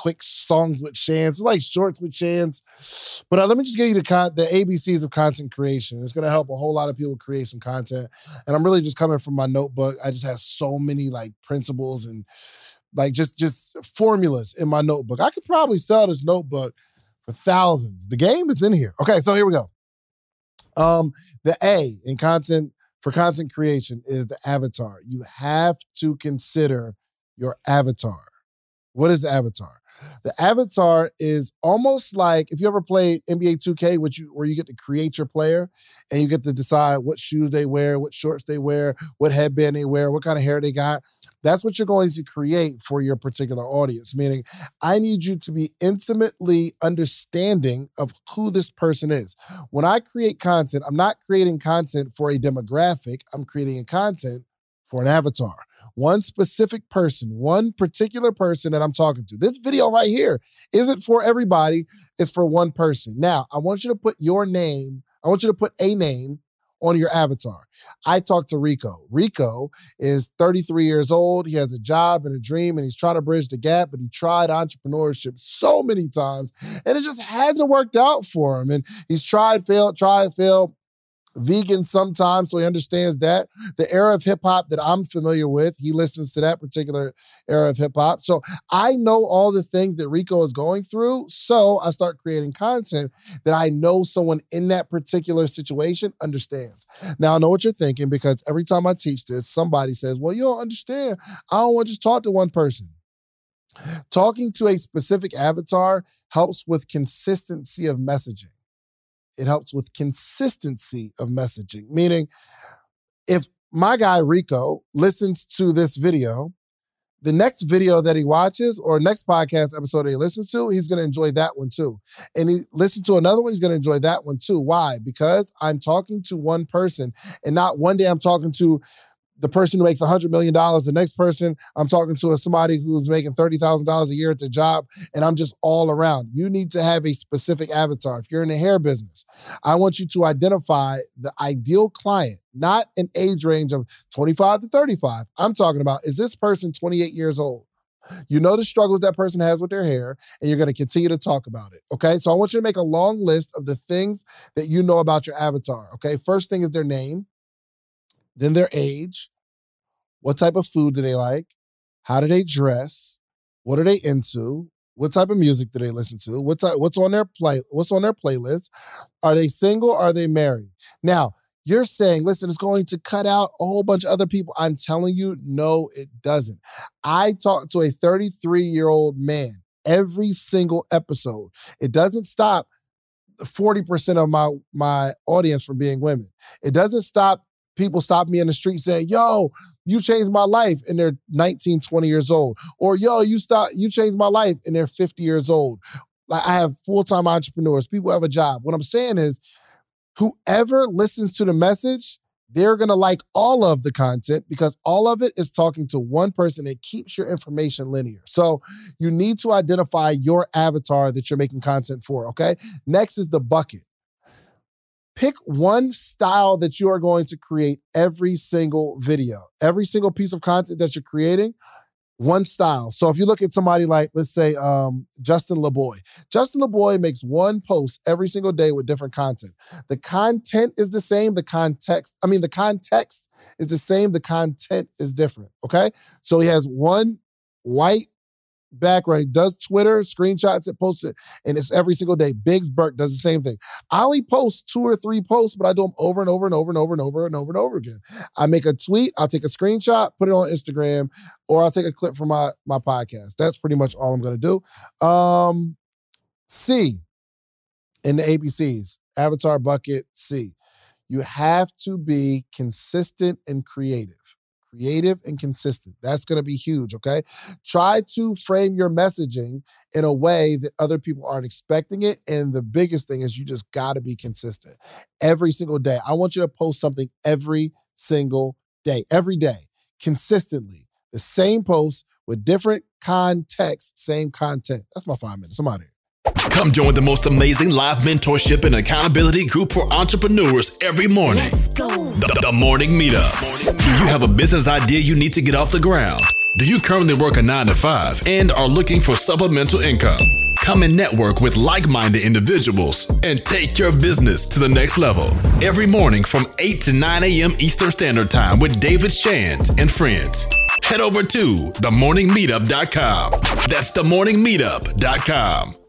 quick songs with Shands. Like shorts with Shands. But uh, let me just give you the con- the ABCs of content creation. It's going to help a whole lot of people create some content. And I'm really just coming from my notebook. I just have so many like principles and like just just formulas in my notebook. I could probably sell this notebook for thousands. The game is in here. Okay, so here we go. Um, the A in content for content creation is the avatar. You have to consider your avatar. What is the avatar? The avatar is almost like if you ever played NBA 2K, which you where you get to create your player and you get to decide what shoes they wear, what shorts they wear, what headband they wear, what kind of hair they got. That's what you're going to create for your particular audience. Meaning, I need you to be intimately understanding of who this person is. When I create content, I'm not creating content for a demographic, I'm creating content for an avatar one specific person, one particular person that I'm talking to. This video right here isn't for everybody, it's for one person. Now, I want you to put your name, I want you to put a name on your avatar. I talked to Rico. Rico is 33 years old. He has a job and a dream, and he's trying to bridge the gap, but he tried entrepreneurship so many times, and it just hasn't worked out for him. And he's tried, failed, tried, failed vegan sometimes, so he understands that. The era of hip hop that I'm familiar with, he listens to that particular era of hip hop. So I know all the things that Rico is going through. So I start creating content that I know someone in that particular situation understands. Now I know what you're thinking because every time I teach this, somebody says, Well, you don't understand. I don't want to just talk to one person. Talking to a specific avatar helps with consistency of messaging. It helps with consistency of messaging, meaning if my guy Rico listens to this video, the next video that he watches or next podcast episode that he listens to, he's going to enjoy that one too. And he listens to another one, he's going to enjoy that one too. Why? Because I'm talking to one person and not one day I'm talking to the person who makes $100 million. The next person I'm talking to is somebody who's making $30,000 a year at the job, and I'm just all around. You need to have a specific avatar. If you're in the hair business, I want you to identify the ideal client, not an age range of 25 to 35. I'm talking about is this person 28 years old? You know the struggles that person has with their hair, and you're going to continue to talk about it. Okay. So I want you to make a long list of the things that you know about your avatar. Okay. First thing is their name then their age, what type of food do they like, how do they dress, what are they into, what type of music do they listen to, what type, what's on their play, what's on their playlist, are they single, are they married? Now, you're saying, listen, it's going to cut out a whole bunch of other people. I'm telling you, no, it doesn't. I talk to a 33 year old man every single episode. It doesn't stop 40% of my my audience from being women. It doesn't stop people stop me in the street saying, yo, you changed my life and they're 19, 20 years old. Or yo, you stop, you changed my life and they're 50 years old. Like I have full-time entrepreneurs, people have a job. What I'm saying is whoever listens to the message, they're to like all of the content because all of it is talking to one person. It keeps your information linear. So you need to identify your avatar that you're making content for. Okay. Next is the bucket pick one style that you are going to create every single video, every single piece of content that you're creating. One style. So if you look at somebody like, let's say, um, Justin LaBoy, Justin LaBoy makes one post every single day with different content. The content is the same. The context, I mean, the context is the same. The content is different. Okay. So he has one white background. He does Twitter, screenshots it, posts it, and it's every single day. Biggs Burke does the same thing. I only post two or three posts, but I do them over and over and over and over and over and over and over again. I make a tweet, I'll take a screenshot, put it on Instagram, or I'll take a clip from my my podcast. That's pretty much all I'm gonna do. Um, C in the ABCs, Avatar Bucket C. You have to be consistent and creative creative and consistent. That's going to be huge, okay? Try to frame your messaging in a way that other people aren't expecting it. And the biggest thing is you just got to be consistent every single day. I want you to post something every single day, every day, consistently. The same post with different context, same content. That's my five minutes. I'm out of here. Come join the most amazing live mentorship and accountability group for entrepreneurs every morning. The, the, Morning Meetup. Do you have a business idea you need to get off the ground? Do you currently work a 9 to 5 and are looking for supplemental income? Come and network with like minded individuals and take your business to the next level. Every morning from 8 to 9 a.m. Eastern Standard Time with David Shands and friends. Head over to themorningmeetup.com. That's themorningmeetup.com.